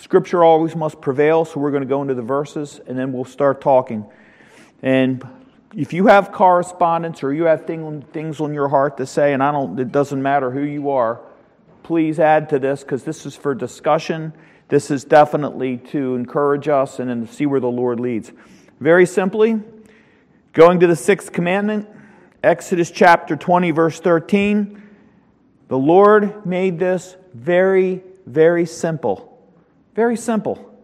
Scripture always must prevail, so we're going to go into the verses and then we'll start talking. And if you have correspondence or you have thing, things on your heart to say, and I don't, it doesn't matter who you are, please add to this because this is for discussion. This is definitely to encourage us and then see where the Lord leads. Very simply, going to the sixth commandment, Exodus chapter 20, verse 13. The Lord made this very, very simple. Very simple.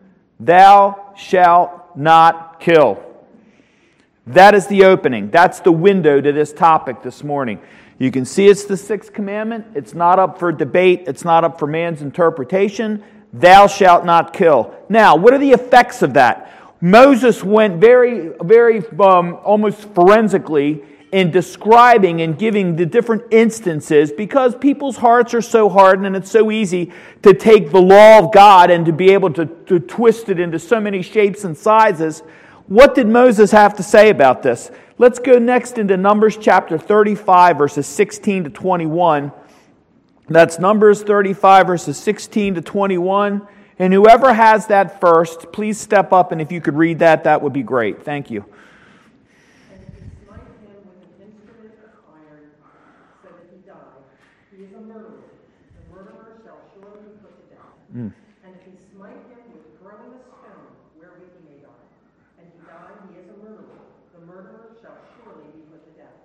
Thou shalt not kill. That is the opening. That's the window to this topic this morning. You can see it's the sixth commandment. It's not up for debate, it's not up for man's interpretation. Thou shalt not kill. Now, what are the effects of that? Moses went very, very um, almost forensically in describing and giving the different instances because people's hearts are so hardened and it's so easy to take the law of God and to be able to, to twist it into so many shapes and sizes. What did Moses have to say about this? Let's go next into Numbers chapter 35, verses 16 to 21. That's Numbers 35, verses 16 to 21. And whoever has that first, please step up, and if you could read that, that would be great. Thank you. Mm. And if he smite him with throwing a stone, wherewith he may die, and he die, he is a murderer, the murderer shall surely be put to death.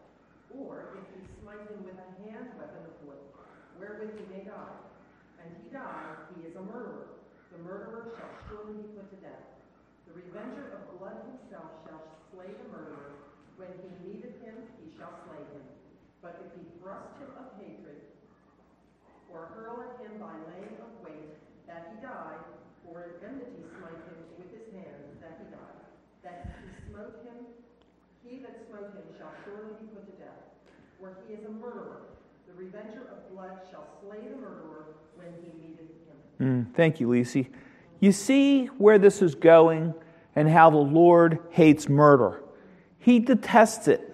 Or if he smite him with a hand weapon of wood, wherewith he may die, and he die, he is a murderer, the murderer shall surely be put to death. The revenger of blood himself shall slay the murderer. When he meeteth him, he shall slay him. But if he thrust him of hatred, or hurl at him by laying of weight, that he died, or an enmity smite him with his hand, that he died. That he smote him, he that smote him shall surely be put to death. For he is a murderer. The revenger of blood shall slay the murderer when he meeteth him. Mm, thank you, Lisi. You see where this is going and how the Lord hates murder. He detests it.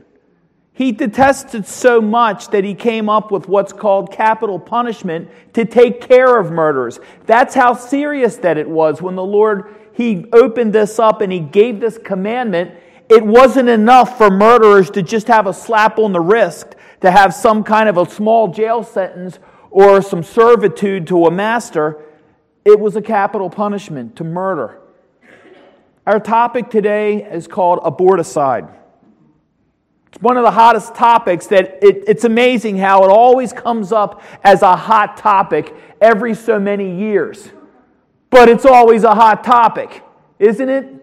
He detested so much that he came up with what's called capital punishment to take care of murderers. That's how serious that it was when the Lord he opened this up and he gave this commandment. It wasn't enough for murderers to just have a slap on the wrist, to have some kind of a small jail sentence or some servitude to a master. It was a capital punishment to murder. Our topic today is called aborticide. One of the hottest topics that it, it's amazing how it always comes up as a hot topic every so many years. But it's always a hot topic, isn't it?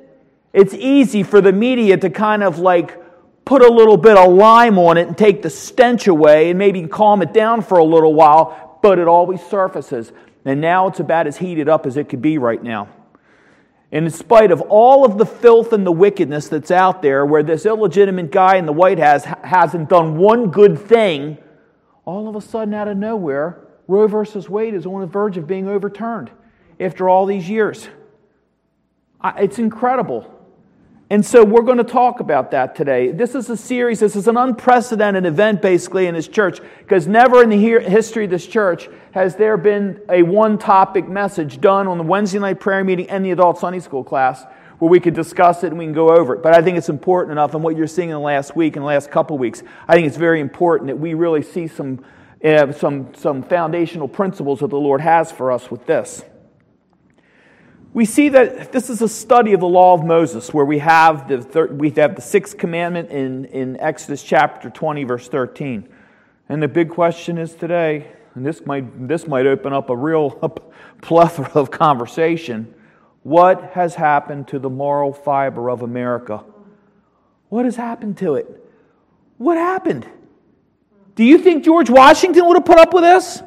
It's easy for the media to kind of like put a little bit of lime on it and take the stench away and maybe calm it down for a little while, but it always surfaces. And now it's about as heated up as it could be right now. And in spite of all of the filth and the wickedness that's out there, where this illegitimate guy in the White House hasn't done one good thing, all of a sudden, out of nowhere, Roe versus Wade is on the verge of being overturned after all these years. It's incredible. And so we're going to talk about that today. This is a series, this is an unprecedented event basically in this church because never in the history of this church has there been a one topic message done on the Wednesday night prayer meeting and the adult Sunday school class where we could discuss it and we can go over it. But I think it's important enough, and what you're seeing in the last week and the last couple weeks, I think it's very important that we really see some, uh, some, some foundational principles that the Lord has for us with this we see that this is a study of the law of Moses, where we have the, thir- we have the sixth commandment in, in Exodus chapter 20, verse 13. And the big question is today, and this might, this might open up a real plethora of conversation what has happened to the moral fiber of America? What has happened to it? What happened? Do you think George Washington would have put up with this?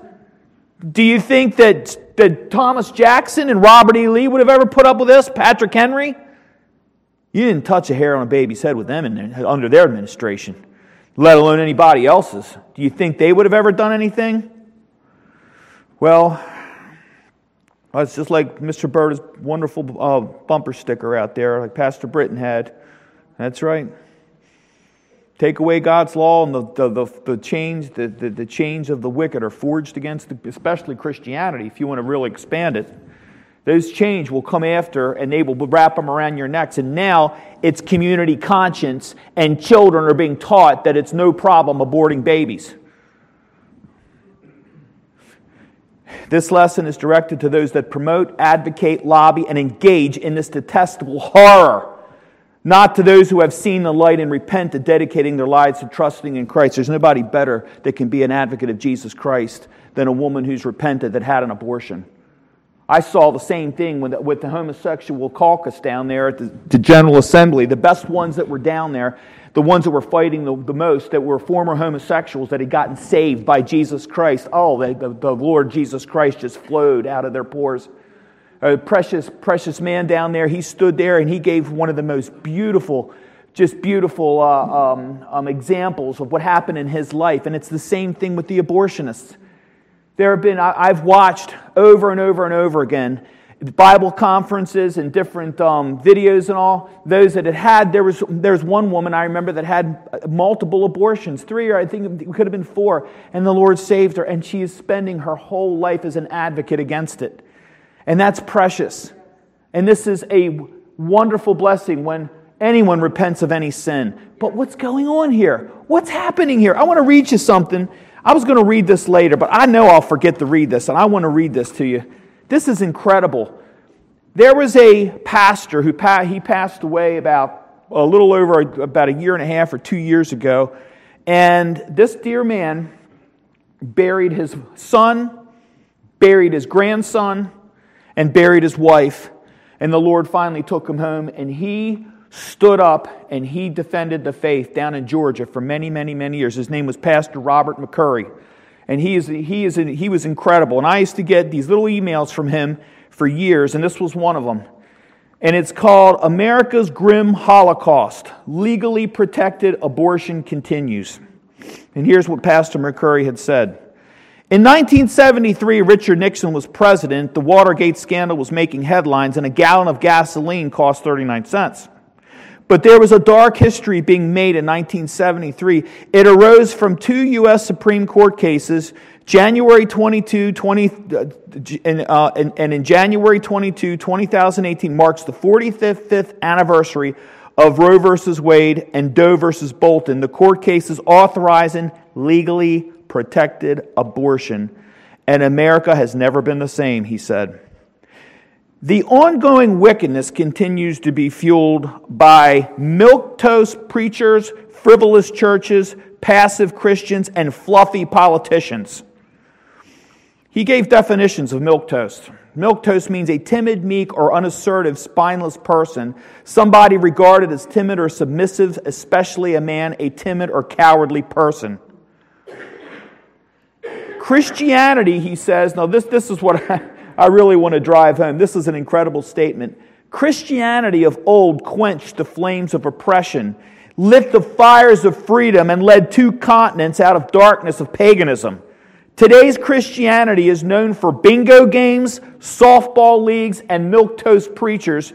Do you think that that Thomas Jackson and Robert E. Lee would have ever put up with this? Patrick Henry? You didn't touch a hair on a baby's head with them in, under their administration, let alone anybody else's. Do you think they would have ever done anything? Well, it's just like Mr. Bird's wonderful uh, bumper sticker out there, like Pastor Britton had. That's right. Take away God's law, and the, the, the, the change, the, the, the chains of the wicked are forged against, the, especially Christianity, if you want to really expand it. Those chains will come after and they will wrap them around your necks. And now it's community conscience, and children are being taught that it's no problem aborting babies. This lesson is directed to those that promote, advocate, lobby, and engage in this detestable horror, not to those who have seen the light and repented, dedicating their lives to trusting in Christ. There's nobody better that can be an advocate of Jesus Christ than a woman who's repented that had an abortion. I saw the same thing with the, with the homosexual caucus down there at the, the, General Assembly. The best ones that were down there, the ones that were fighting the, the most, that were former homosexuals that had gotten saved by Jesus Christ. Oh, the, the, the Lord Jesus Christ just flowed out of their pores. A precious, precious man down there, he stood there and he gave one of the most beautiful, just beautiful uh, um, um, examples of what happened in his life. And it's the same thing with the abortionists. There have been, I've watched over and over and over again Bible conferences and different um, videos and all. Those that had had, there was, there was one woman I remember that had multiple abortions, three or I think it could have been four, and the Lord saved her, and she is spending her whole life as an advocate against it. And that's precious. And this is a wonderful blessing when anyone repents of any sin. But what's going on here? What's happening here? I want to read you something I was going to read this later, but I know I'll forget to read this, and I want to read this to you. This is incredible. There was a pastor who he passed away about a little over about a year and a half or two years ago, and this dear man buried his son, buried his grandson, and buried his wife. And the Lord finally took him home, and he stood up and he defended the faith down in Georgia for many, many, many years. His name was Pastor Robert McCurry. And he, is, he, is, he was incredible. And I used to get these little emails from him for years, and this was one of them. And it's called America's Grim Holocaust Legally Protected Abortion Continues. And here's what Pastor McCurry had said. In 1973, Richard Nixon was president. The Watergate scandal was making headlines, and a gallon of gasoline cost 39 cents. But there was a dark history being made in 1973. It arose from two U.S. Supreme Court cases, January 22, 20, uh, and, uh, and, and, in January 22, 2018 marks the 45th anniversary of Roe versus Wade and Doe versus Bolton, the court cases authorizing legally protected abortion. And America has never been the same, he said. The ongoing wickedness continues to be fueled by milquetoast preachers, frivolous churches, passive Christians, and fluffy politicians. He gave definitions of milquetoast. Milquetoast means a timid, meek, or unassertive, spineless person, somebody regarded as timid or submissive, especially a man, a timid or cowardly person. Christianity, he says, now this, this is what I, I really want to drive home. This is an incredible statement. Christianity of old quenched the flames of oppression, lit the fires of freedom, and led two continents out of darkness of paganism. Today's Christianity is known for bingo games, softball leagues, and milquetoast preachers.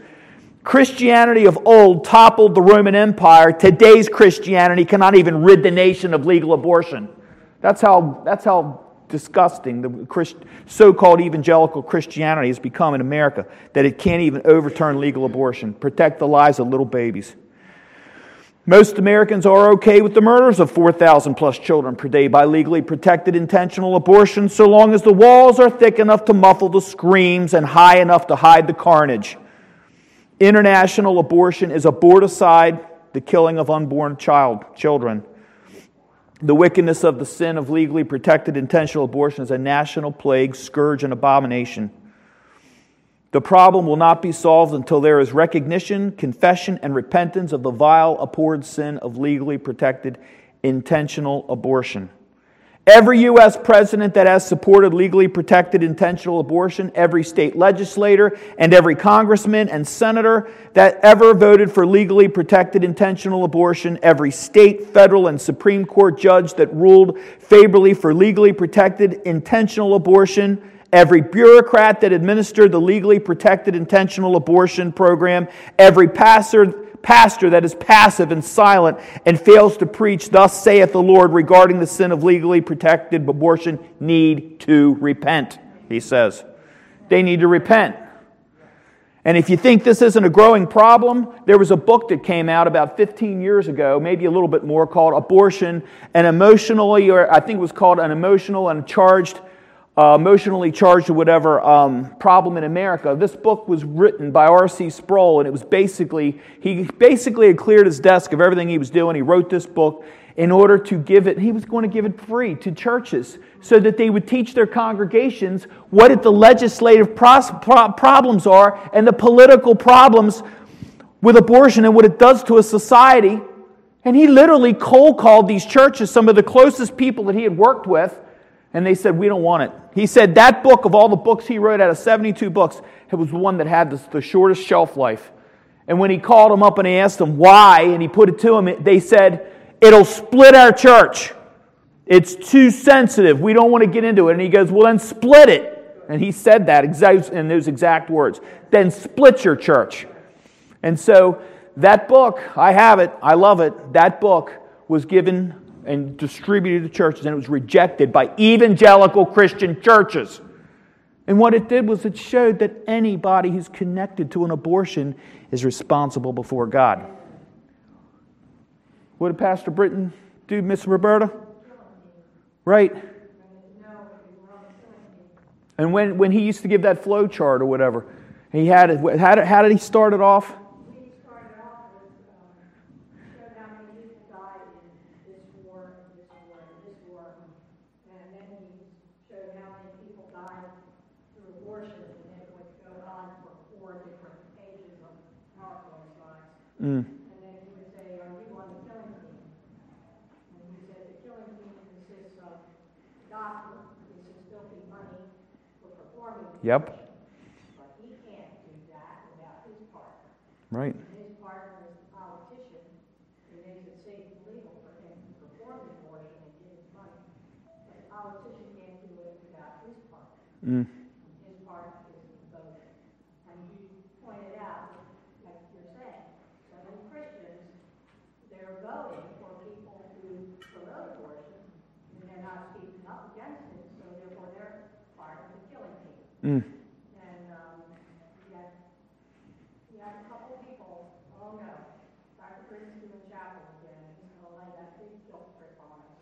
Christianity of old toppled the Roman Empire. Today's Christianity cannot even rid the nation of legal abortion. That's how, that's how disgusting the so-called evangelical Christianity has become in America that it can't even overturn legal abortion, protect the lives of little babies. Most Americans are okay with the murders of 4,000 plus children per day by legally protected intentional abortion so long as the walls are thick enough to muffle the screams and high enough to hide the carnage. International abortion is aborticide, the killing of unborn child, children. The wickedness of the sin of legally protected intentional abortion is a national plague, scourge, and abomination. The problem will not be solved until there is recognition, confession, and repentance of the vile, abhorred sin of legally protected intentional abortion. Every U.S. president that has supported legally protected intentional abortion, every state legislator, and every congressman and senator that ever voted for legally protected intentional abortion, every state, federal, and Supreme Court judge that ruled favorably for legally protected intentional abortion, every bureaucrat that administered the legally protected intentional abortion program, every pastor pastor that is passive and silent and fails to preach, Thus saith the Lord, regarding the sin of legally protected abortion, need to repent, he says. They need to repent. And if you think this isn't a growing problem, there was a book that came out about 15 years ago, maybe a little bit more, called Abortion, an emotionally, or I think it was called an emotional and charged, uh, emotionally charged or whatever um, problem in America. This book was written by R.C. Sproul, and it was basically, he basically had cleared his desk of everything he was doing. He wrote this book in order to give it, he was going to give it free to churches so that they would teach their congregations what the legislative problems are and the political problems with abortion and what it does to a society. And he literally cold called these churches, some of the closest people that he had worked with, and they said, We don't want it. He said that book, of all the books he wrote out of 72 books, it was the one that had the, shortest shelf life. And when he called them up and he asked them why, and he put it to them, they said, It'll split our church. It's too sensitive. We don't want to get into it. And he goes, Well, then split it. And he said that in those exact words. Then split your church. And so that book, I have it, I love it. That book was given and distributed to churches, and it was rejected by evangelical Christian churches. And what it did was it showed that anybody who's connected to an abortion is responsible before God. What did Pastor Britton do, Miss Roberta? Right. And when, when he used to give that flow chart or whatever, he had it, how did, how did he start it off? Mm. And then he would say, Are you on the killing team? And he said, The killing team consists of gospel, which is filthy money for performing. Yep. But he can't do that without his partner. Right. And his partner is the politician who makes it safe and legal for him to perform the abortion and get his money. But the politician can't do it without his partner. Mm. His partner is the voter. And you pointed out, like you're saying, so many Christians, they're voting for people who promote abortion, and they're not speaking up against it, so therefore they're part of the killing people. Mm. And. And um, you, had, a couple people, oh no, Dr. Prince in the chapel again, he's going to lay that big guilt trip on us.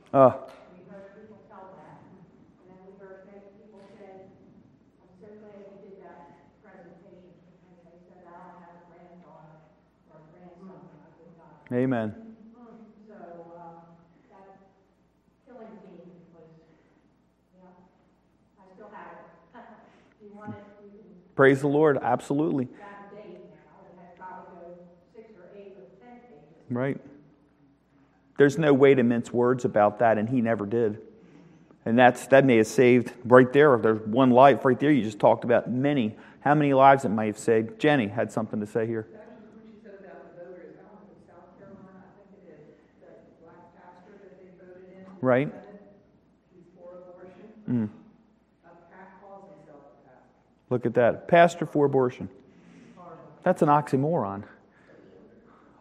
We heard people tell that. And then we heard many people say, I'm so glad we did that presentation. And they said, I don't have a granddaughter or a grandson. Amen. Praise the Lord. Absolutely. Right. There's no way to mince words about that, and he never did. And that's that may have saved right there. There's one life right there. You just talked about many. How many lives it might have saved? Jenny had something to say here. Right. Mm. Look at that. Pastor for abortion. That's an oxymoron.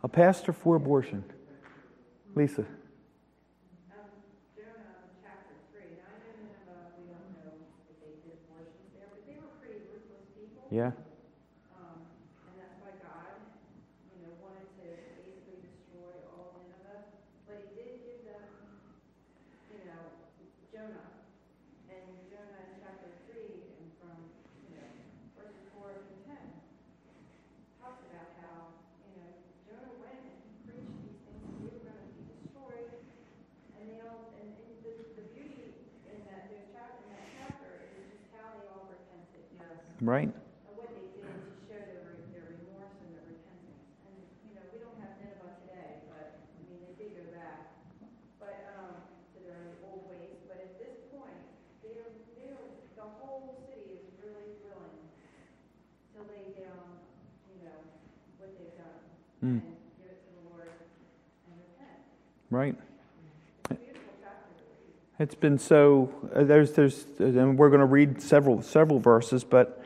A pastor for abortion. Lisa. Yeah. Right. What they did to show their, their remorse and their repentance. And, you know, we don't have Nineveh today, but, I mean, they did go back, but, um, to their old ways. But at this point, they're, they're, the whole city is really willing to lay down, you know, what they've done. Mm. And give it to the Lord and repent. Right. It's been so. Uh, there's, there's, and we're going to read several, several verses, but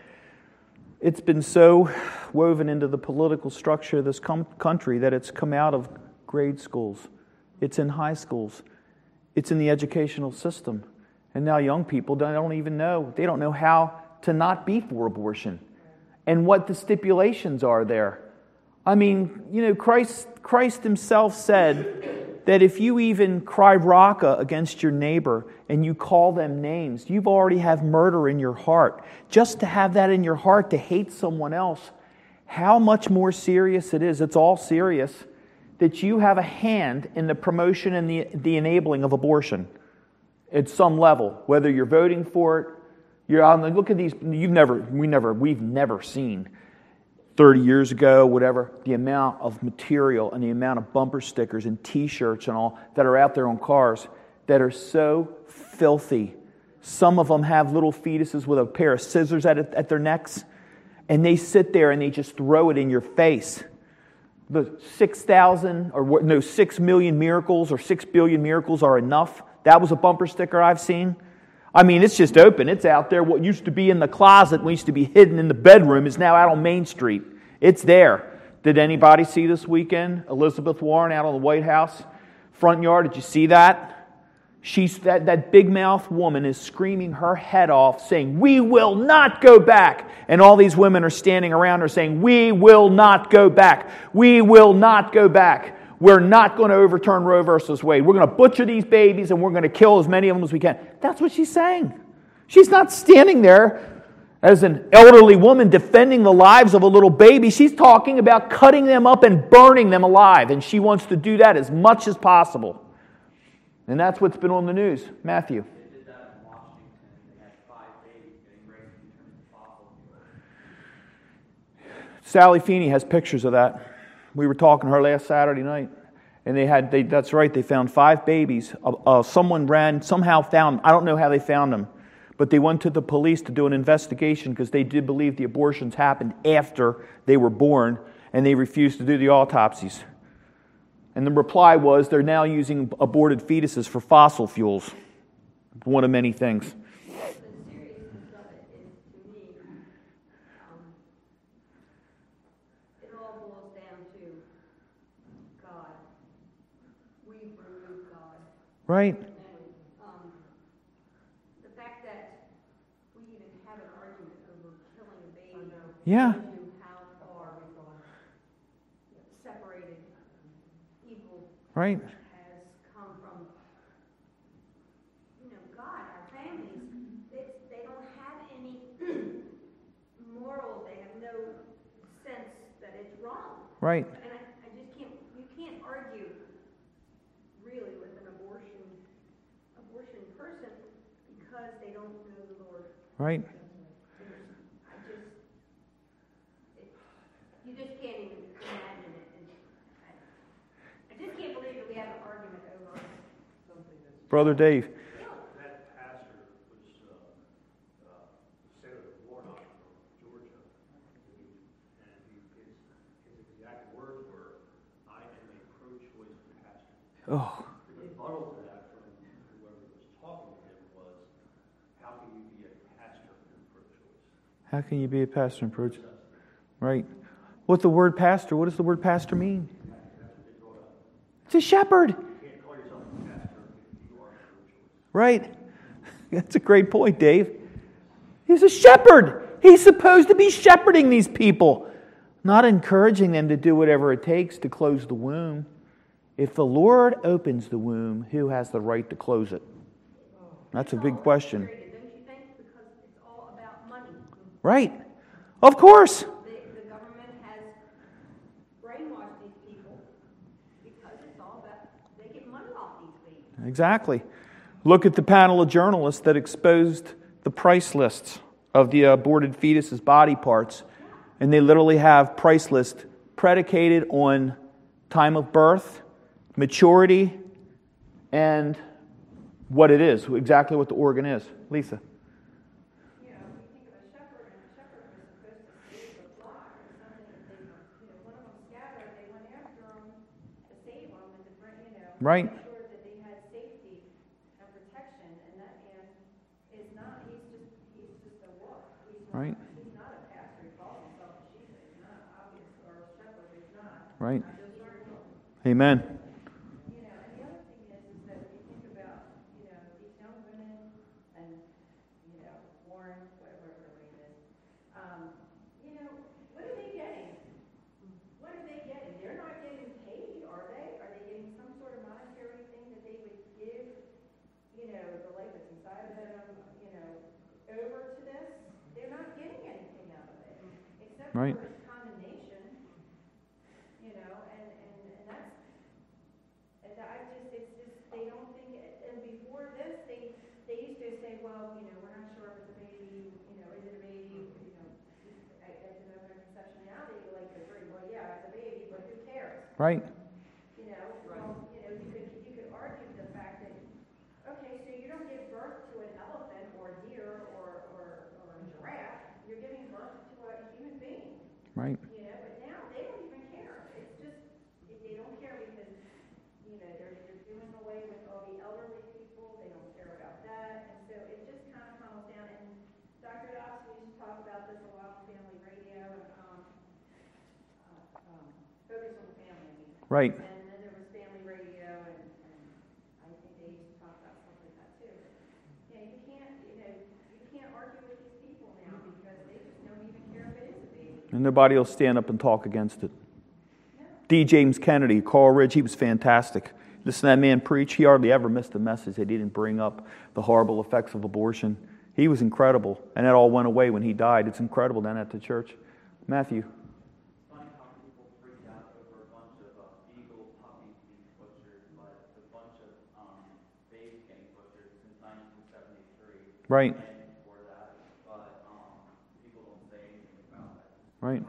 it's been so woven into the political structure of this com- country that it's come out of grade schools, it's in high schools, it's in the educational system. And now young people don't, don't even know, they don't know how to not be for abortion. and what the stipulations are there. I mean, you know, Christ, Christ himself said that if you even cry Raca against your neighbor and you call them names, you've already have murder in your heart. Just to have that in your heart to hate someone else, how much more serious it is. It's all serious that you have a hand in the promotion and the, the enabling of abortion at some level, whether you're voting for it, you're on the look at these. You've never, we never, we've never seen 30 years ago, whatever, the amount of material and the amount of bumper stickers and t shirts and all that are out there on cars that are so filthy. Some of them have little fetuses with a pair of scissors at, at their necks, and they sit there and they just throw it in your face. The 6,000 or no, 6 million miracles or 6 billion miracles are enough. That was a bumper sticker I've seen. I mean, it's just open. It's out there. What used to be in the closet, what used to be hidden in the bedroom, is now out on Main Street. It's there. Did anybody see this weekend Elizabeth Warren out on the White House front yard? Did you see that? She's, that, that big mouth woman is screaming her head off, saying, We will not go back. And all these women are standing around her saying, We will not go back. We will not go back. We're not going to overturn Roe versus Wade. We're going to butcher these babies and we're going to kill as many of them as we can. That's what she's saying. She's not standing there as an elderly woman defending the lives of a little baby. She's talking about cutting them up and burning them alive. And she wants to do that as much as possible. And that's what's been on the news. Matthew. Sally Feeney has pictures of that. We were talking to her last Saturday night, and they had, they, that's right, they found five babies. Uh, uh, someone ran, somehow found, I don't know how they found them, but they went to the police to do an investigation because they did believe the abortions happened after they were born, and they refused to do the autopsies. And the reply was they're now using aborted fetuses for fossil fuels, one of many things. Right? And, um, the fact that we even have an argument over killing a baby. Yeah. How far separated um, evil right. has come from. You know, God, our families, they, they don't have any morals. They have no sense that it's wrong. Right. Right? You just can't even imagine it. I just can't believe that we have an argument over something that's. Brother Dave. That pastor was uh, uh, Senator Warnock from Georgia, and he, his, his exact words were, "I am a pro-choice pastor." Oh. How can you be a pastor and preach? Right. What the word pastor, what does the word pastor mean? It's a shepherd. Right. That's a great point, Dave. He's a shepherd. He's supposed to be shepherding these people, not encouraging them to do whatever it takes to close the womb. If the Lord opens the womb, who has the right to close it? That's a big question. Right. Of course. The, the government has brainwashed these people because it's all about they get money off these babies. Exactly. Look at the panel of journalists that exposed the price lists of the uh, aborted fetuses' body parts, and they literally have price lists predicated on time of birth, maturity, and what it is, exactly what the organ is. Lisa. Right. Right. Right. Amen. You know, and the other thing is, is that if you think about, you know, these young women and, you know, Warren, whatever her name is, um, you know, Right. It's condemnation, you know, and, and, and that's, and I just, it's just, they don't think, and before this, they, they used to say, well, you know, we're not sure if it's a baby, you know, is it a baby, you know, I, I don't know, their conception now, they like to agree, well, yeah, it's a baby, but who cares? Right. You know, well, you know, you could, you could argue the fact that, okay, so you don't give birth to an elephant or a deer or, or, or a giraffe, you're giving birth to a human being. Right. You know, but now they don't even care. It's just, they- they don't care because, you know, they're, they're doing away with all the elderly people, they don't care about that, and so it just kind of funnels down. And Dr. Dobbs, we used to talk about this a lot on family radio and, um, uh, um, focus on the family, I mean. Right. And then there was family radio and, and I think they used to talk about stuff like that too. You you can't, you know, you can't argue with these people now because they just don't even care if it is a baby. And nobody will stand up and talk against it. D. James Kennedy, Coral Ridge, he was fantastic. Listen to that man preach. He hardly ever missed a message that he didn't bring up the horrible effects of abortion. He was incredible. And that all went away when he died. It's incredible down at the church. Matthew. funny how people freak out over a bunch of uh, beagle puppies being butchered, but a bunch of um, babies getting butchered since 1973 Right. and before that. But um, people don't say anything about Right. The.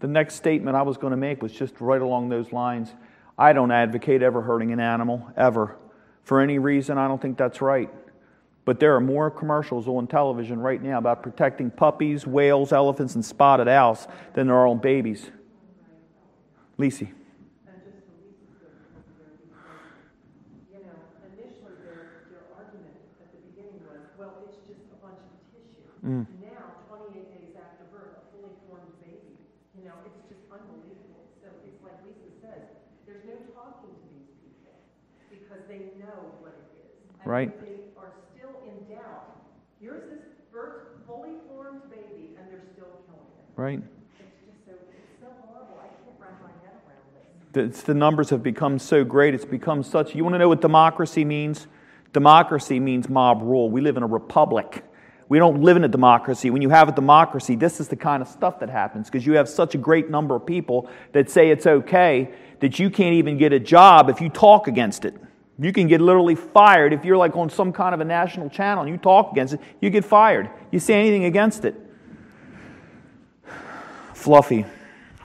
The next statement I was going to make was just right along those lines. I don't advocate ever hurting an animal, ever. For any reason, I don't think that's right. But there are more commercials on television right now about protecting puppies, whales, elephants, and spotted owls than there are on babies. Lisi. And just to Lisa's good point there, because, you know, initially their, their argument at the beginning was, well, it's just a bunch of tissue. Mm. Now, twenty-eight days after birth, a fully formed baby, you know, it's just unbelievable. So it's like Lisa says, there's no talking to these people because they know what it is. And Right. They are still in doubt. Here's this birth, fully formed baby, and they're still killing it. Right? It's just so, it's so horrible. I can't wrap my head around this. It's, the numbers have become so great. It's become such. You want to know what democracy means? Democracy means mob rule. We live in a republic. We don't live in a democracy. When you have a democracy, this is the kind of stuff that happens because you have such a great number of people that say it's okay that you can't even get a job if you talk against it. You can get literally fired if you're like on some kind of a national channel and you talk against it, you get fired. You say anything against it. Fluffy.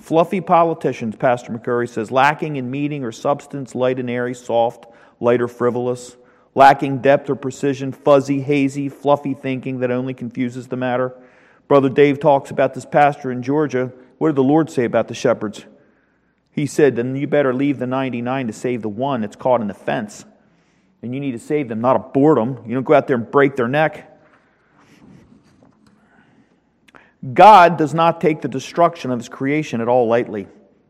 Fluffy politicians, Pastor McCurry says, lacking in meaning or substance, light and airy, soft, light or frivolous, lacking depth or precision, fuzzy, hazy, fluffy thinking that only confuses the matter. Brother Dave talks about this pastor in Georgia. What did the Lord say about the shepherds? He said, then you better leave the 99 to save the one that's caught in the fence. And you need to save them, not abort them. You don't go out there and break their neck. God does not take the destruction of his creation at all lightly.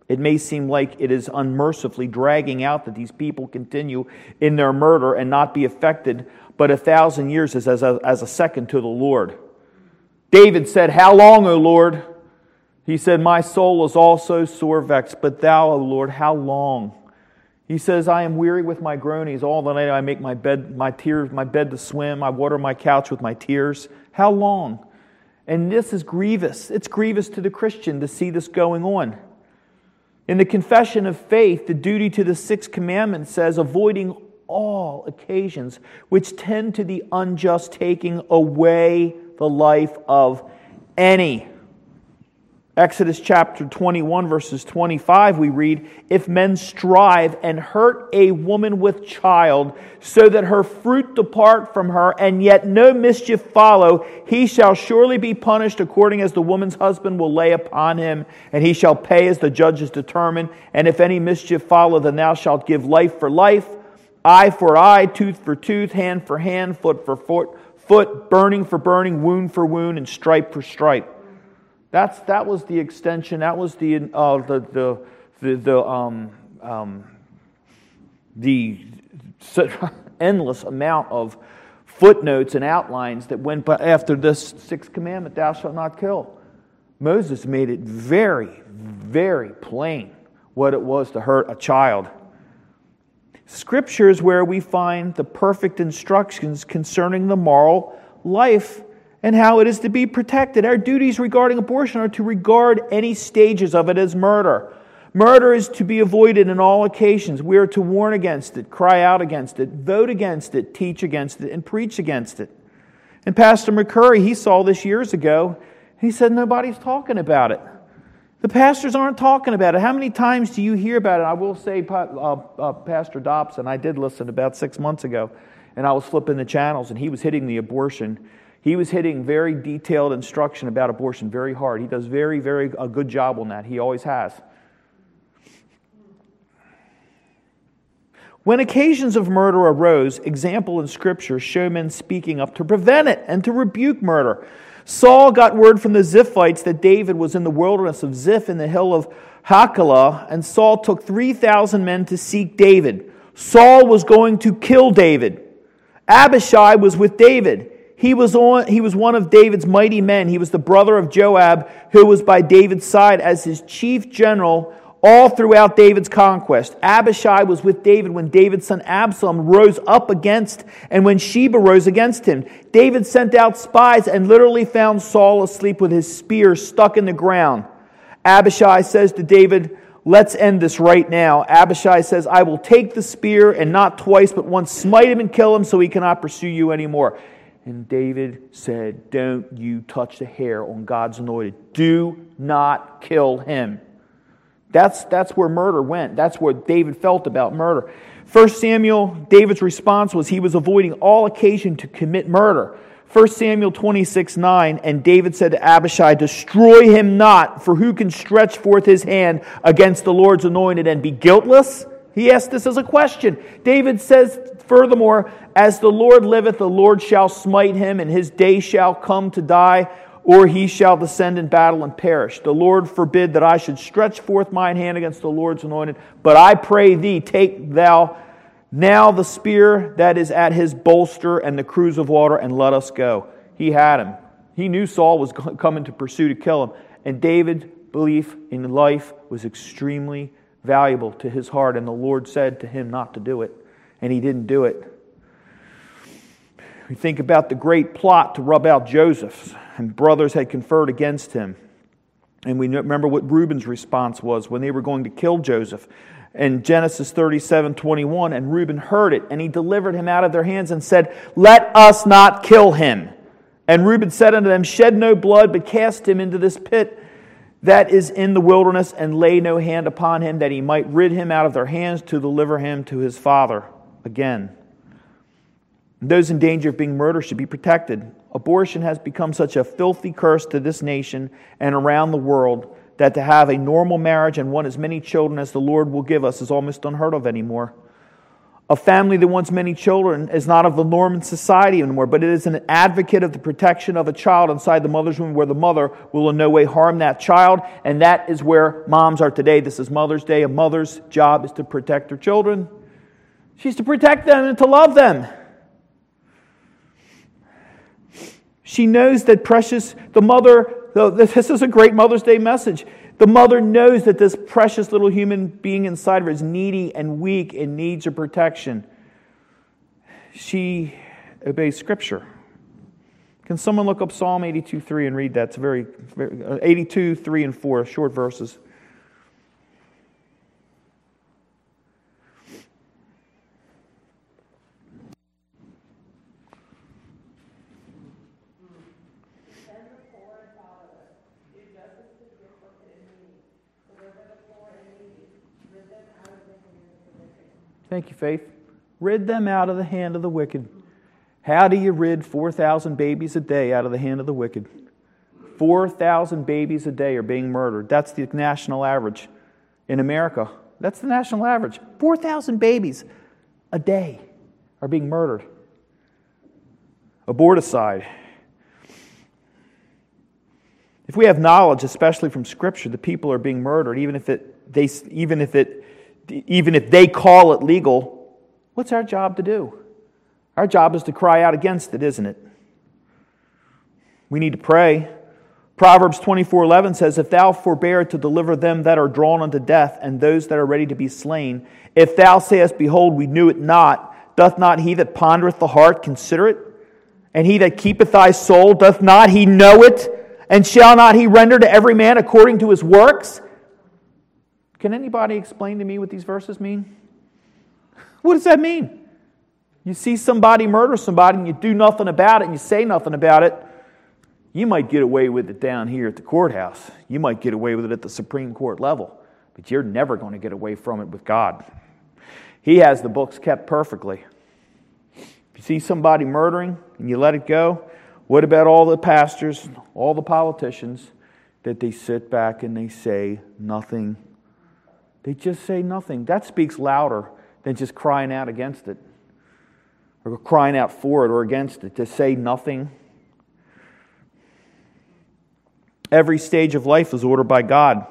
It may seem like it is unmercifully dragging out that these people continue in their murder and not be affected, but a thousand years is as a, as a second to the Lord. David said, How long, O Lord? He said, My soul is also sore vexed, but thou, O Lord, how long? He says, I am weary with my groanings. All the night I make my bed, my tears, my bed to swim. I water my couch with my tears. How long? And this is grievous. It's grievous to the Christian to see this going on. In the confession of faith, the duty to the sixth commandment says, avoiding all occasions which tend to the unjust taking away the life of any. Exodus chapter 21, verses 25, we read, If men strive and hurt a woman with child, so that her fruit depart from her, and yet no mischief follow, he shall surely be punished according as the woman's husband will lay upon him, and he shall pay as the judges determine. And if any mischief follow, then thou shalt give life for life, eye for eye, tooth for tooth, hand for hand, foot for foot, foot, burning for burning, wound for wound, and stripe for stripe. That's, that was the extension. That was the, uh, the, the, the, the, um, um, the endless amount of footnotes and outlines that went after this sixth commandment, thou shalt not kill. Moses made it very, very plain what it was to hurt a child. Scripture is where we find the perfect instructions concerning the moral life and how it is to be protected. Our duties regarding abortion are to regard any stages of it as murder. Murder is to be avoided in all occasions. We are to warn against it, cry out against it, vote against it, teach against it, and preach against it. And Pastor McCurry, he saw this years ago. He said, Nobody's talking about it. The pastors aren't talking about it. How many times do you hear about it? I will say, uh, uh, Pastor Dobson, I did listen about six months ago, and I was flipping the channels, and he was hitting the abortion. He was hitting very detailed instruction about abortion very hard. He does very, very a good job on that. He always has. When occasions of murder arose, example in Scripture show men speaking up to prevent it and to rebuke murder. Saul got word from the Ziphites that David was in the wilderness of Ziph in the hill of Hachilah, and Saul took 3,000 men to seek David. Saul was going to kill David. Abishai was with David. He was, on, he was one of David's mighty men. He was the brother of Joab, who was by David's side as his chief general all throughout David's conquest. Abishai was with David when David's son Absalom rose up against and when Sheba rose against him. David sent out spies and literally found Saul asleep with his spear stuck in the ground. Abishai says to David, Let's end this right now. Abishai says, I will take the spear and not twice, but once smite him and kill him so he cannot pursue you anymore. And David said, Don't you touch the hair on God's anointed. Do not kill him. That's, that's where murder went. That's what David felt about murder. First Samuel, David's response was he was avoiding all occasion to commit murder. 1 Samuel 26, 9, and David said to Abishai, Destroy him not, for who can stretch forth his hand against the Lord's anointed and be guiltless? He asked this as a question. David says, furthermore, As the Lord liveth, the Lord shall smite him, and his day shall come to die or he shall descend in battle and perish. The Lord forbid that I should stretch forth mine hand against the Lord's anointed, but I pray thee, take thou now the spear that is at his bolster and the cruse of water, and let us go. He had him. He knew Saul was coming to pursue to kill him, and David's belief in life was extremely valuable to his heart, and the Lord said to him not to do it, and he didn't do it. We think about the great plot to rub out Joseph and brothers had conferred against him. And we remember what Reuben's response was when they were going to kill Joseph. In Genesis 37 21, and Reuben heard it, and he delivered him out of their hands and said, Let us not kill him. And Reuben said unto them, Shed no blood, but cast him into this pit that is in the wilderness, and lay no hand upon him, that he might rid him out of their hands to deliver him to his father again. Those in danger of being murdered should be protected. Abortion has become such a filthy curse to this nation and around the world that to have a normal marriage and want as many children as the Lord will give us is almost unheard of anymore. A family that wants many children is not of the norm in society anymore, but it is an advocate of the protection of a child inside the mother's womb where the mother will in no way harm that child. And that is where moms are today. This is Mother's Day. A mother's job is to protect her children. She's to protect them and to love them. She knows that precious, the mother, this is a great Mother's Day message. The mother knows that this precious little human being inside of her is needy and weak and needs her protection. She obeys Scripture. Can someone look up Psalm 82 3 and read that? It's very, very uh, 82 3 and 4, short verses. Thank you, Faith. Rid them out of the hand of the wicked. How do you rid 4,000 babies a day out of the hand of the wicked? 4,000 babies a day are being murdered. That's the national average in America. That's the national average. 4,000 babies a day are being murdered. Aborticide. If we have knowledge, especially from Scripture, that people are being murdered, even if it, they, even if it even if they call it legal, what's our job to do? Our job is to cry out against it, isn't it? We need to pray. Proverbs 24:11 says, "If thou forbear to deliver them that are drawn unto death and those that are ready to be slain, if thou sayest, behold, we knew it not, doth not he that pondereth the heart consider it?" And he that keepeth thy soul, doth not he know it? And shall not he render to every man according to his works? Can anybody explain to me what these verses mean? What does that mean? You see somebody murder somebody and you do nothing about it and you say nothing about it. You might get away with it down here at the courthouse. You might get away with it at the Supreme Court level, but you're never going to get away from it with God. He has the books kept perfectly. If you see somebody murdering and you let it go, what about all the pastors, all the politicians, that they sit back and they say nothing? They just say nothing. That speaks louder than just crying out against it or crying out for it or against it. To say nothing. Every stage of life is ordered by God.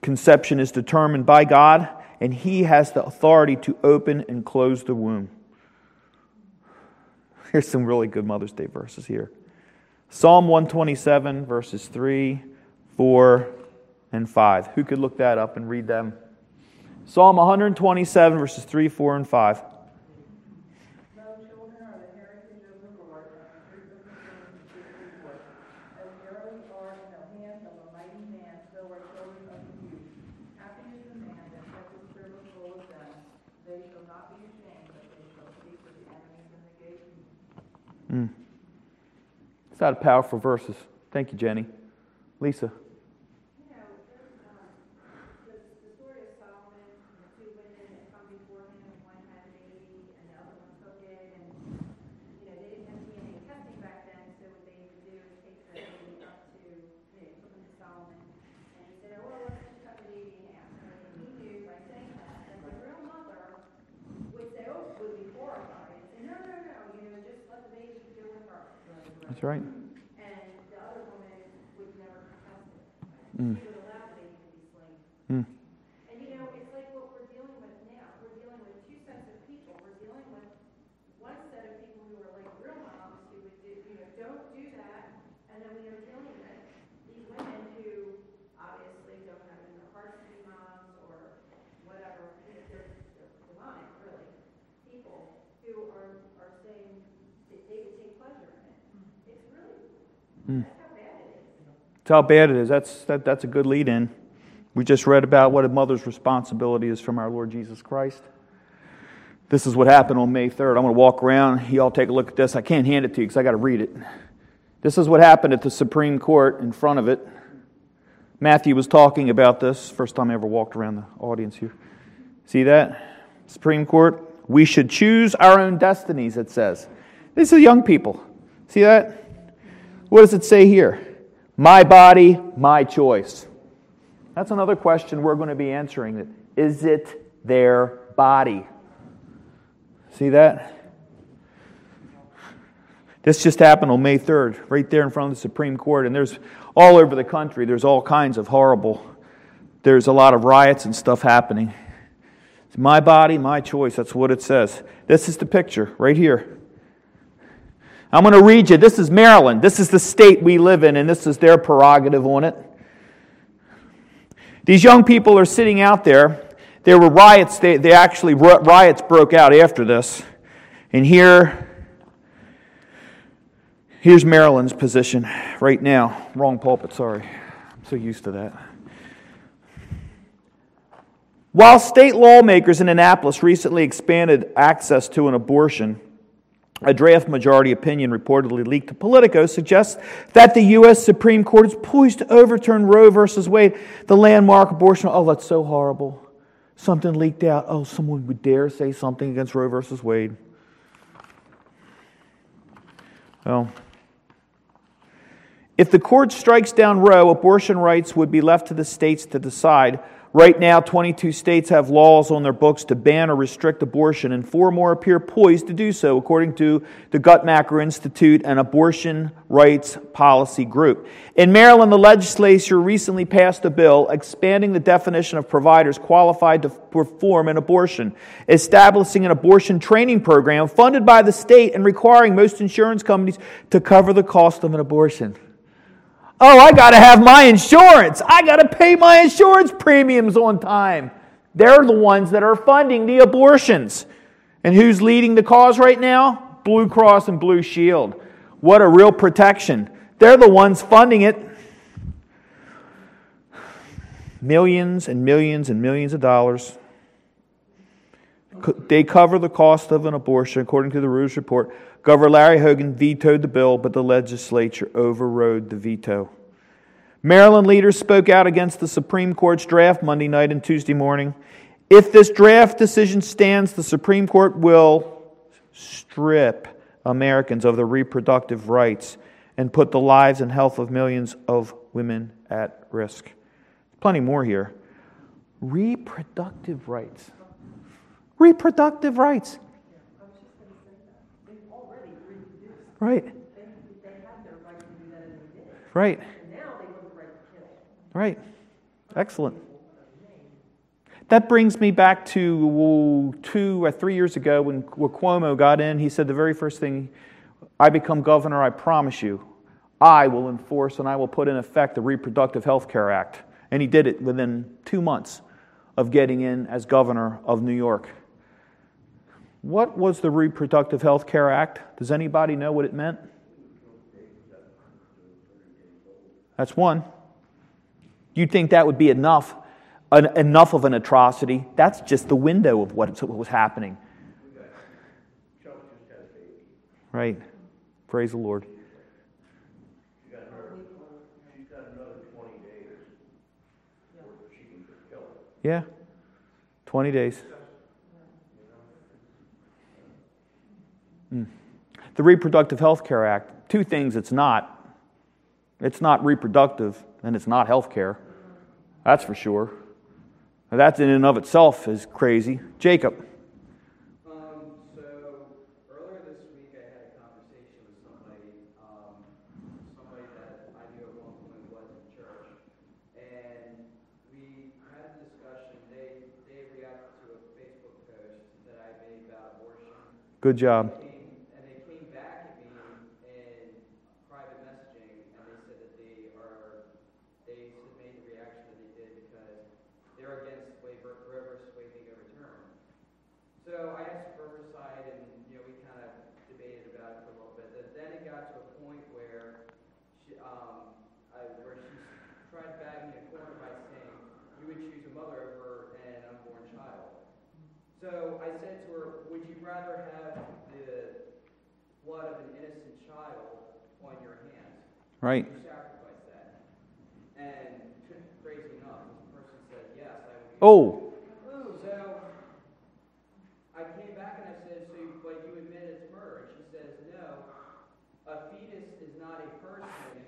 Conception is determined by God, and He has the authority to open and close the womb. Here's some really good Mother's Day verses here Psalm 127, verses 3, 4, and 5. Who could look that up and read them? Psalm 127, verses 3, 4, and 5. Mm. It's not a powerful verses. Thank you, Jenny. Lisa. That's right. And the other woman would never contest it. Mm. She would allow the baby to be slain. Mm. And you know, it's like what we're dealing with now. We're dealing with two sets of people. We're dealing with one set of people who are like real moms who would do, you know, don't do that. And then we are dealing with these women who obviously don't have in their hearts to be moms or whatever. You know, They're, they're demonic, really. People who are, are saying that they would take pleasure in it. It's really, Mm. that's how bad it is. That's how bad it is. That's, that, that's a good lead in. We just read about what a mother's responsibility is from our Lord Jesus Christ. This is what happened on May 3rd. I'm going to walk around. Y'all take a look at this. I can't hand it to you because I got to read it. This is what happened at the Supreme Court in front of it. Matthew was talking about this. First time I ever walked around the audience here. See that? Supreme Court. We should choose our own destinies, it says. These are young people. See that? What does it say here? My body, my choice. That's another question we're going to be answering. Is it their body? See that? This just happened on May 3rd, right there in front of the Supreme Court. And there's all over the country, there's all kinds of horrible, there's a lot of riots and stuff happening. It's my body, my choice. That's what it says. This is the picture right here. I'm going to read you. This is Maryland. This is the state we live in, and this is their prerogative on it. These young people are sitting out there. There were riots. They, they actually, riots broke out after this. And here, here's Maryland's position right now. Wrong pulpit, sorry. I'm so used to that. While state lawmakers in Annapolis recently expanded access to an abortion, a draft majority opinion reportedly leaked to Politico suggests that the U.S. Supreme Court is poised to overturn Roe versus Wade, the landmark abortion. Oh, that's so horrible. Something leaked out. Oh, someone would dare say something against Roe versus Wade. Well, if the court strikes down Roe, abortion rights would be left to the states to decide Right now, 22 states have laws on their books to ban or restrict abortion, and four more appear poised to do so, according to the Guttmacher Institute, an abortion rights policy group. In Maryland, the legislature recently passed a bill expanding the definition of providers qualified to perform an abortion, establishing an abortion training program funded by the state and requiring most insurance companies to cover the cost of an abortion. Oh, I got to have my insurance. I got to pay my insurance premiums on time. They're the ones that are funding the abortions. And who's leading the cause right now? Blue Cross and Blue Shield. What a real protection. They're the ones funding it. Millions and millions and millions of dollars. They cover the cost of an abortion, according to the Reuters report. Governor Larry Hogan vetoed the bill, but the legislature overrode the veto. Maryland leaders spoke out against the Supreme Court's draft Monday night and Tuesday morning. If this draft decision stands, the Supreme Court will strip Americans of their reproductive rights and put the lives and health of millions of women at risk. Plenty more here. Reproductive rights. Reproductive rights. Right. They, they right. Right. Right. Excellent. That brings me back to two or three years ago when Cuomo got in. He said the very first thing I become governor, I promise you, I will enforce and I will put in effect the Reproductive Health Care Act. And he did it within two months of getting in as governor of New York. What was the Reproductive Health Care Act? Does anybody know what it meant? That's one. You'd think that would be enough, an, enough of an atrocity. That's just the window of what, what was happening. Right. Praise the Lord. She's got another, she's got another twenty days before she can kill it. Yeah. 20 days. Mm. The Reproductive Health Care Act, two things it's not. It's not reproductive and it's not health care. That's for sure. That in and of itself is crazy. Jacob. Good so earlier this week, I had a conversation with somebody, um, somebody that I knew at one point was in church, and we had a discussion. They they reacted to a Facebook post that I made about abortion. Good job. They came, and they came back at me in private messaging, and they said that they are they made the reaction that they did because they're against waiver, reverse waiving a return. So I asked Riverside, and you know we kind of debated about it for a little bit. But then it got to a point where she, um, I, where she tried to bag me in a corner by saying you would choose a mother over an unborn child. So I said to her, would you rather have the blood of an innocent child on your hands? Right. Would you sacrifice that? And crazy enough, this person said, yes, I would. Oh, So I came back and I said, so, you- but you admit it's murder? And she says, no. A fetus is not a person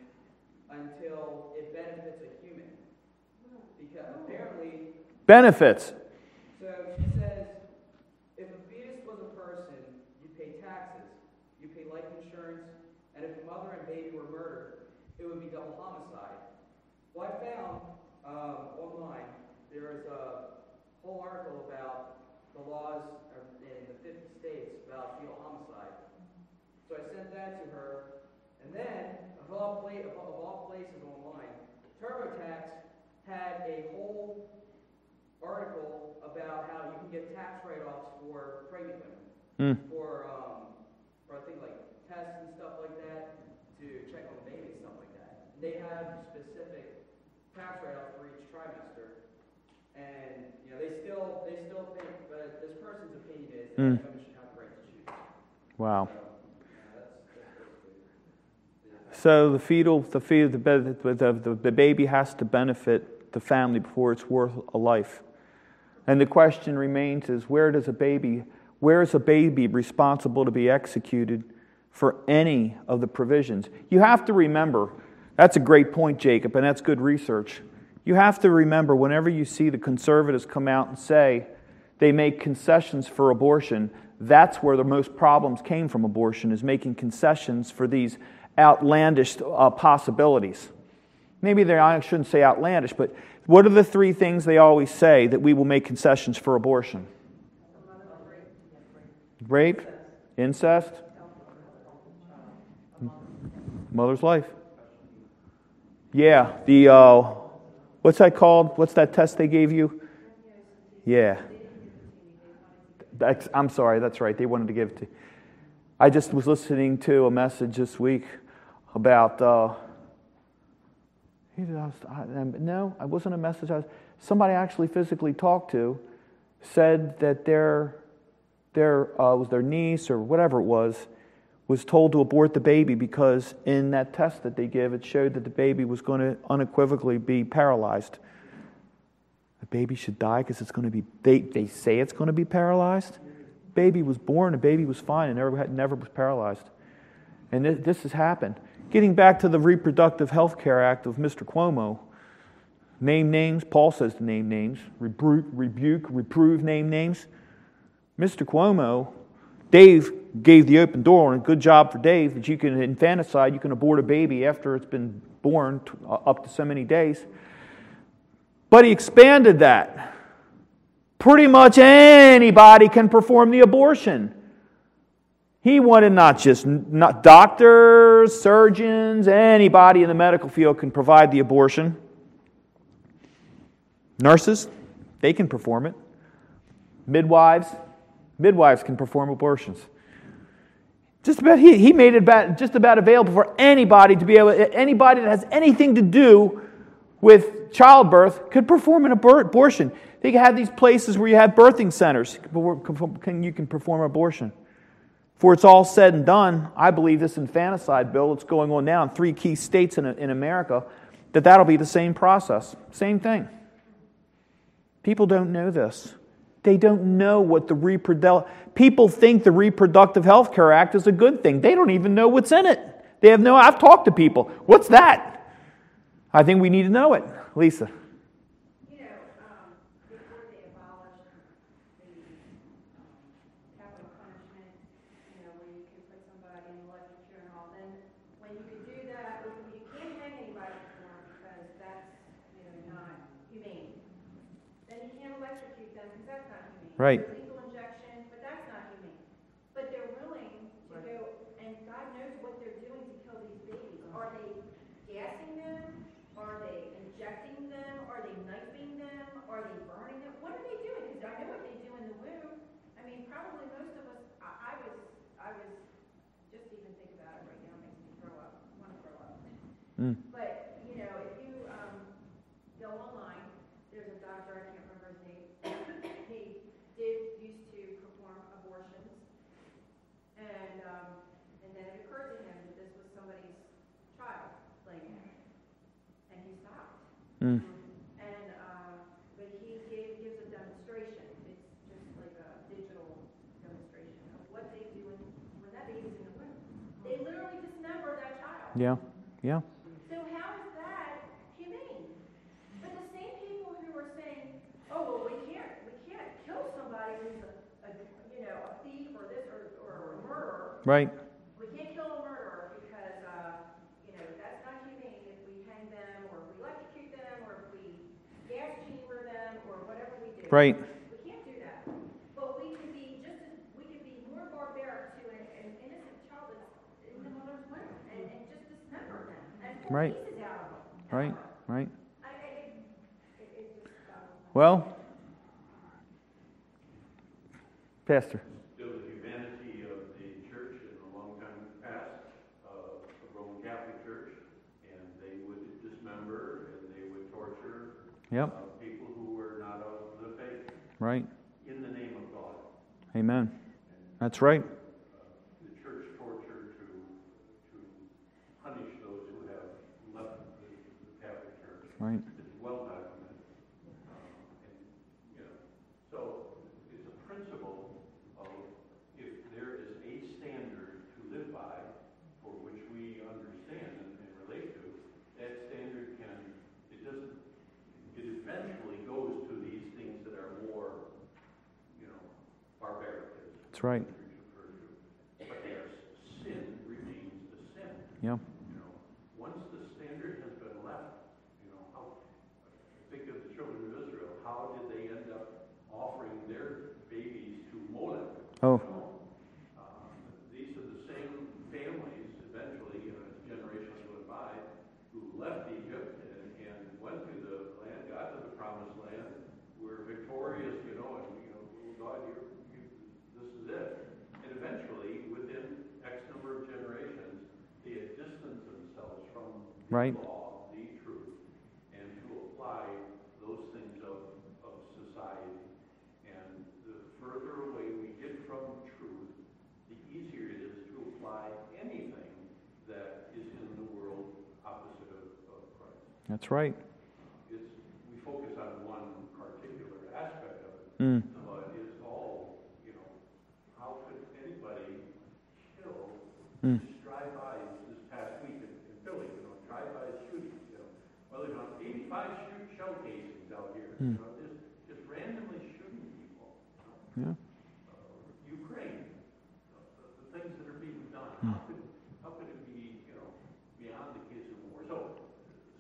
until it benefits a human. Because oh. apparently, benefits. so she says, if a fetus was a person, you pay taxes, you pay life insurance, and if a mother and baby were murdered, it would be double homicide. Well, I found um, online there is a whole article about the laws of- in the 50 states about fetal homicide. So I sent that to her, and then of all, pla- of all places online, TurboTax had a whole article about how you can get tax write-offs for pregnant women, Mm. for, um, for I think like tests and stuff like that, to check on the baby and stuff like that. They have specific tax write-offs for each trimester, and, you know, they still, they still think, but this person's opinion is that Mm. women should have the right to choose. Wow. So, yeah, that's, that's basically. So the fetal, the fetal, the, the, the, the baby has to benefit the family before it's worth a life. And the question remains is where does a baby, where is a baby responsible to be executed for any of the provisions? You have to remember, that's a great point, Jacob, and that's good research. You have to remember whenever you see the conservatives come out and say they make concessions for abortion, that's where the most problems came from abortion, is making concessions for these outlandish uh, possibilities. Maybe they, I shouldn't say outlandish, but what are the three things they always say that we will make concessions for abortion? Rape, incest, mother's life. Yeah, the, uh, what's that called? What's that test they gave you? Yeah. That's, I'm sorry, that's right. They wanted to give it to I just was listening to a message this week about. Uh, um, no, it wasn't a message. I was, somebody actually physically talked to said that their their uh, was their niece or whatever it was was told to abort the baby because in that test that they give it showed that the baby was going to unequivocally be paralyzed. The baby should die because it's going to be they, they say it's going to be paralyzed. Baby was born, the baby was fine, and never never was paralyzed. And this, this has happened. Getting back to the Reproductive Health Care Act of Mr. Cuomo, name names. Paul says to name names. Rebuke, rebuke, reprove, name names. Mr. Cuomo, Dave gave the open door, and a good job for Dave that you can infanticide, you can abort a baby after it's been born up to so many days. But he expanded that. Pretty much anybody can perform the abortion. He wanted not just not doctors, surgeons, anybody in the medical field can provide the abortion. Nurses, they can perform it. Midwives, midwives can perform abortions. Just about he, he made it about, just about available for anybody to be able anybody that has anything to do with childbirth could perform an abor- abortion. They have these places where you have birthing centers. Can, you can perform abortion. For it's all said and done, I believe this infanticide bill that's going on now in three key states in, in America, that that'll be the same process. Same thing. People don't know this. They don't know what the reproductive. People think the Reproductive Health Care Act is a good thing. They don't even know what's in it. They have no. I've talked to people. What's that? I think we need to know it. Lisa. You know, um, before they abolished the, um, capital punishment, you know, where you could put somebody in electric chair and all, then when you could do that, you can't hang anybody anymore because that's, you know, not humane. Then you can't electrocute them because that's not humane. Right. Lethal injection, but that's not humane. But they're willing to go, and God knows what they're doing to kill these babies. Are they gassing them? Are they injecting them? Are they knifing them? Are they burning them? What are they doing? Because I know what they do in the womb. I mean, probably most of us, I, I was, I was, just even think about it right now makes me throw up, want to throw up. Mm. But, you know, if you, um, go online, there's a doctor, I can't remember his name, he did, used to perform abortions. And, um, and then it occurred to him that this was somebody's child laying there. And he stopped. Mm. And, uh, but he gave, gives a demonstration, it's just like a digital demonstration of what they do when, when that baby's in the womb. They literally dismember that child. Yeah. Yeah. So how is that humane? But the same people who are saying, oh, well, we can't, kill somebody who's a thief or this or a murderer. Right. we can't kill somebody who's a, a you know, a thief or this or, if we gas chamber them or a murderer. Right. We dismember Right? Right? Well, Pastor. Yep. uh, people who were not of the faith Right. in the name of God. Amen. That's right. That's right. preachers refer to. But their sin remains the sin. Yeah. You know, once the standard has been left, you know, how, think of the children of Israel, how did they end up offering their babies to Molech? Oh. You know? Um, These are the same families, eventually, you know, as generations went by, who left Egypt and, and went to the land, got to the promised land, were victorious, you know, and, you know, oh God, you, this is it. And eventually, within X number of generations, they had distanced themselves from Right. the law, the truth, and to apply those things of, of society. And the further away we get from truth, the easier it is to apply anything that is in the world opposite of, of Christ. That's right. It's, we focus on one particular aspect of it, Mm. but it's all, you know, how could anybody kill, Mm. just drive by this past week in, in Philly, you know, drive by shootings, you know. Well, there's about eighty-five shoot, shell casings out here, you Mm. know, just, just randomly shooting people. Yeah. you know. Uh, Ukraine, uh, the, the things that are being done, Mm. how could, how could it be, you know, beyond the kids of war? So,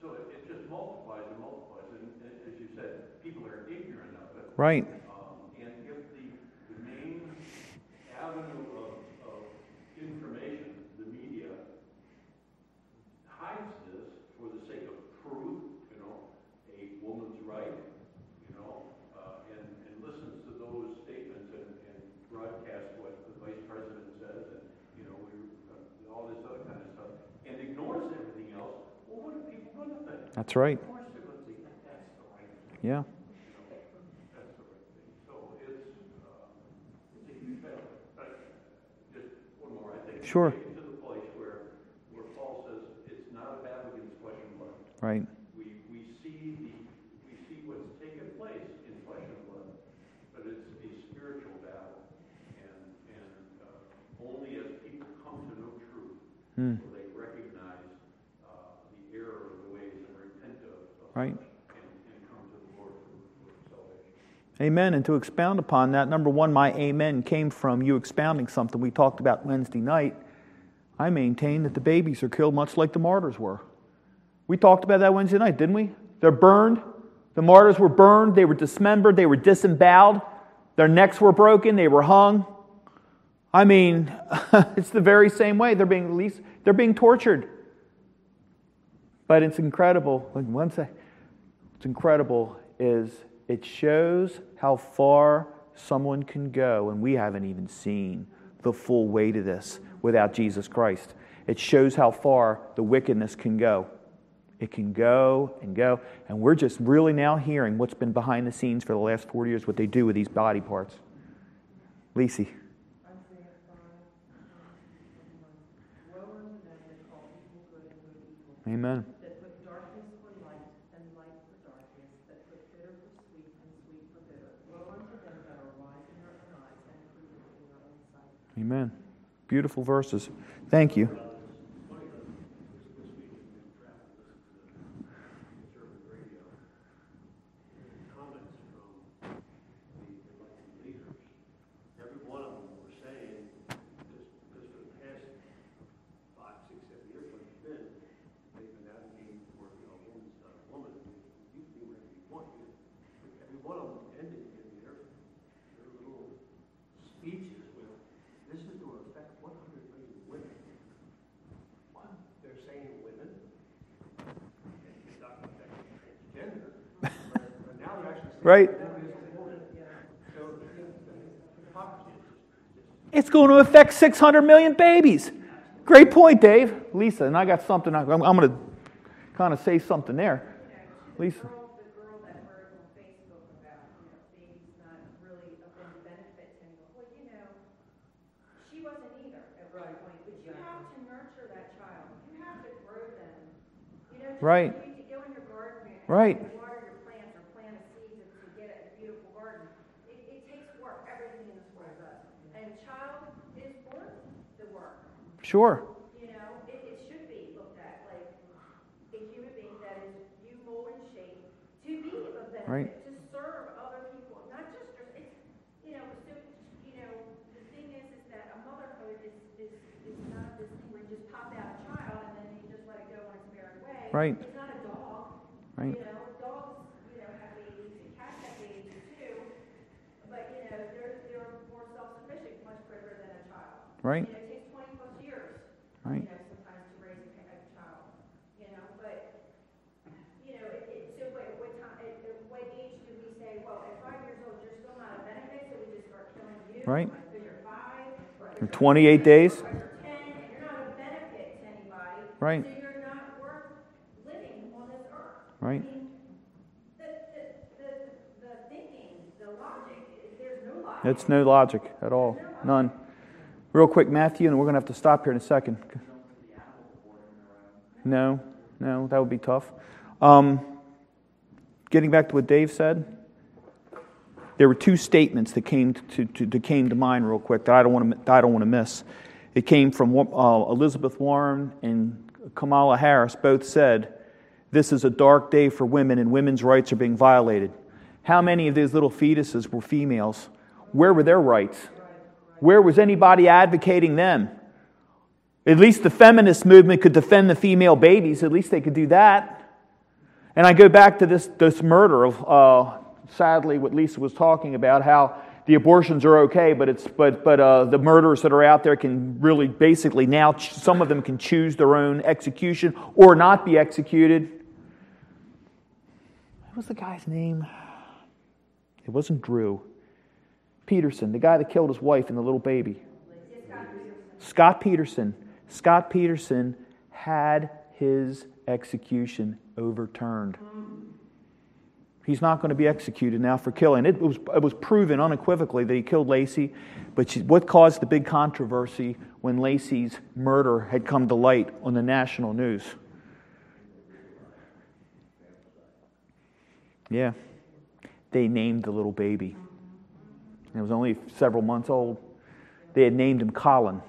so it, it just multiplies and multiplies, and, and as you said, people are ignorant of it. Right. Um, and if the, the main avenue of, of information, the media, hides this for the sake of truth, you know, a woman's right, you know, uh, and, and listens to those statements and, and broadcasts what the vice president says and, you know, we, uh, all this other kind of stuff, and ignores everything else, well, what are people going to think? That's right. Of course they're going to think that that's the right thing. Yeah. That's the right thing. So it's, uh, it's a huge battle. But just one more, I think. Sure. Getting to the place where, where Paul says it's not a battle against flesh and blood. Right. We, we see the, we see what's taken place in flesh and blood, but it's a spiritual battle. And, and, uh, only as people come to know truth Mm. will they recognize, uh, the error of the ways and repent of, of Right. such and, and come to the Lord for, for salvation. Amen. And to expound upon that, number one, my amen came from you expounding something we talked about Wednesday night. I maintain that the babies are killed much like the martyrs were. We talked about that Wednesday night, didn't we? They're burned. The martyrs were burned. They were dismembered. They were disemboweled. Their necks were broken. They were hung. I mean, it's the very same way. They're being released, they're being tortured. But it's incredible. Like one sec. What's incredible is it shows how far someone can go, and we haven't even seen the full weight of this without Jesus Christ. It shows how far the wickedness can go. It can go and go, and we're just really now hearing what's been behind the scenes for the last 40 years, what they do with these body parts. Lisa. Isaiah five, Woe unto them that call evil good and good evil, Amen. that put darkness for light and light for darkness, that put bitter for sweet and sweet for bitter. Woe unto them that are wise in their own eyes and prudent in their own sight. Amen. Beautiful verses. Thank you. conservative radio, comments from the elected leaders, every one of them were saying, because, because for the past five, six, seven years, when it's been, they've been advocating for, you know, a woman's not a woman, you can do whatever you want, you, every one of them ended in their, their little speeches with, this is going to affect one hundred million women. What? They're saying women? It's not affecting transgender, but but now they're actually saying. Right. women is a woman. So, the hypocrisy is just, It's going to affect 600 million babies. Great point, Dave. Lisa, and I got something, I'm, I'm going to kind of say something there. Lisa. The girl, Sure. You know, it, it should be looked at like a human being that is you mold and shape to be of benefit, Right. to serve other people, not just you know, so, you know, the thing is, is that a motherhood is, is, is not this thing where you just pop out a child and then you just let it go on its merry way. Right. It's not a dog. Right. You know, dogs, you know, have babies and cats have babies too, but, you know, they're, they're more self-sufficient, much quicker than a child. Right. You know, it takes twenty plus years Right. you know, sometimes to raise a, a child, you know, but, you know, it, it, so what, what time, at, at what age do we say, well, at five years old, you're still not a benefit, so we just start killing you? Right. Because you're five, or In 28 days. or you're ten, and you're Right. So you're not worth living on this earth. Right. I mean, the, the, the, the the logic, there's no logic. It's no logic at all. None. Real quick, Matthew, and we're going to have to stop here in a second. No, no, that would be tough. Um, getting back to what Dave said, there were two statements that came to, to, to came to mind real quick that I don't want to I don't want to miss. It came from uh, Elizabeth Warren and Kamala Harris. Both said, "This is a dark day for women, and women's rights are being violated." How many of these little fetuses were females? Where were their rights? Where was anybody advocating them? At least the feminist movement could defend the female babies. At least they could do that. And I go back to this, this murder of, uh, sadly, what Lisa was talking about, how the abortions are okay, but, it's, but, but uh, the murderers that are out there can really basically now, ch- some of them can choose their own execution or not be executed. What was the guy's name? It wasn't Drew. Peterson, the guy that killed his wife and the little baby. Scott Peterson. Scott Peterson had his execution overturned. He's not going to be executed now for killing. It was, it was proven unequivocally that he killed Laci, but she, what caused the big controversy when Laci's murder had come to light on the national news? Yeah, they named the little baby. It was only several months old. They had named him Colin.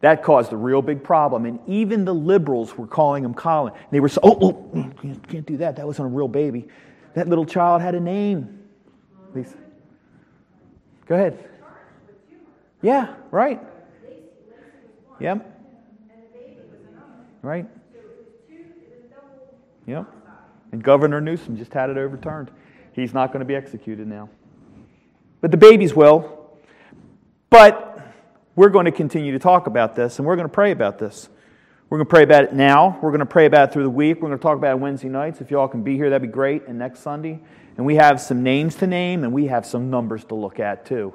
That caused a real big problem. And even the liberals were calling him Colin. They were so, oh, oh can't do that. That wasn't a real baby. That little child had a name. Lisa. Go ahead. Yeah, right. Yep. Right. Yep. And Governor Newsom just had it overturned. He's not going to be executed now. But the babies will. But we're going to continue to talk about this and we're going to pray about this. We're going to pray about it now. We're going to pray about it through the week. We're going to talk about it Wednesday nights. If you all can be here, that'd be great. And next Sunday. And we have some names to name and we have some numbers to look at too.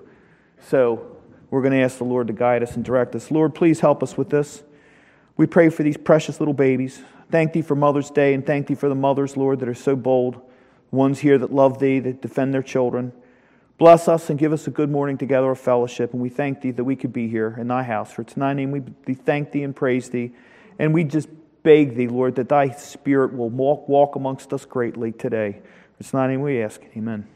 So we're going to ask the Lord to guide us and direct us. Lord, please help us with this. We pray for these precious little babies. Thank thee for Mother's Day and thank thee for the mothers, Lord, that are so bold, ones here that love thee, that defend their children. Bless us and give us a good morning together of fellowship. And we thank thee that we could be here in thy house. For it's thy name we thank thee and praise thee. And we just beg thee, Lord, that thy spirit will walk, walk amongst us greatly today. It's not in we ask. Amen.